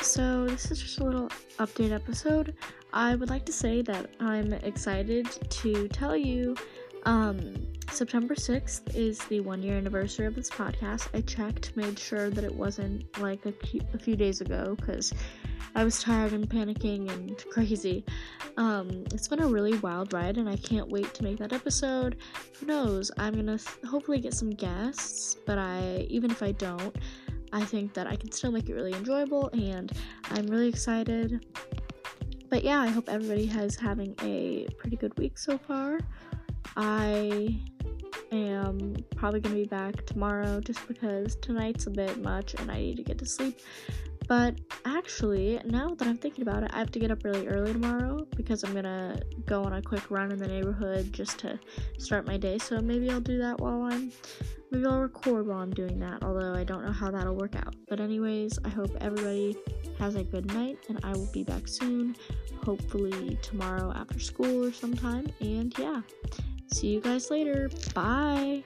so this is just a little update episode. I would like to say that I'm excited to tell you um, September 6th is the one year anniversary of this podcast. I checked, made sure that it wasn't like a, a few days ago because I was tired and panicking and crazy. Um, it's been a really wild ride, and I can't wait to make that episode. Who knows? I'm gonna th- hopefully get some guests, but I even if I don't, I think that I can still make it really enjoyable, and I'm really excited. But yeah, I hope everybody has having a pretty good week so far. I am probably gonna be back tomorrow just because tonight's a bit much and I need to get to sleep. But actually, now that I'm thinking about it, I have to get up really early tomorrow because I'm gonna go on a quick run in the neighborhood just to start my day. So maybe I'll do that while I'm maybe I'll record while I'm doing that, although I don't know how that'll work out. But anyways, I hope everybody has a good night and I will be back soon, hopefully tomorrow after school or sometime. And yeah. See you guys later. Bye.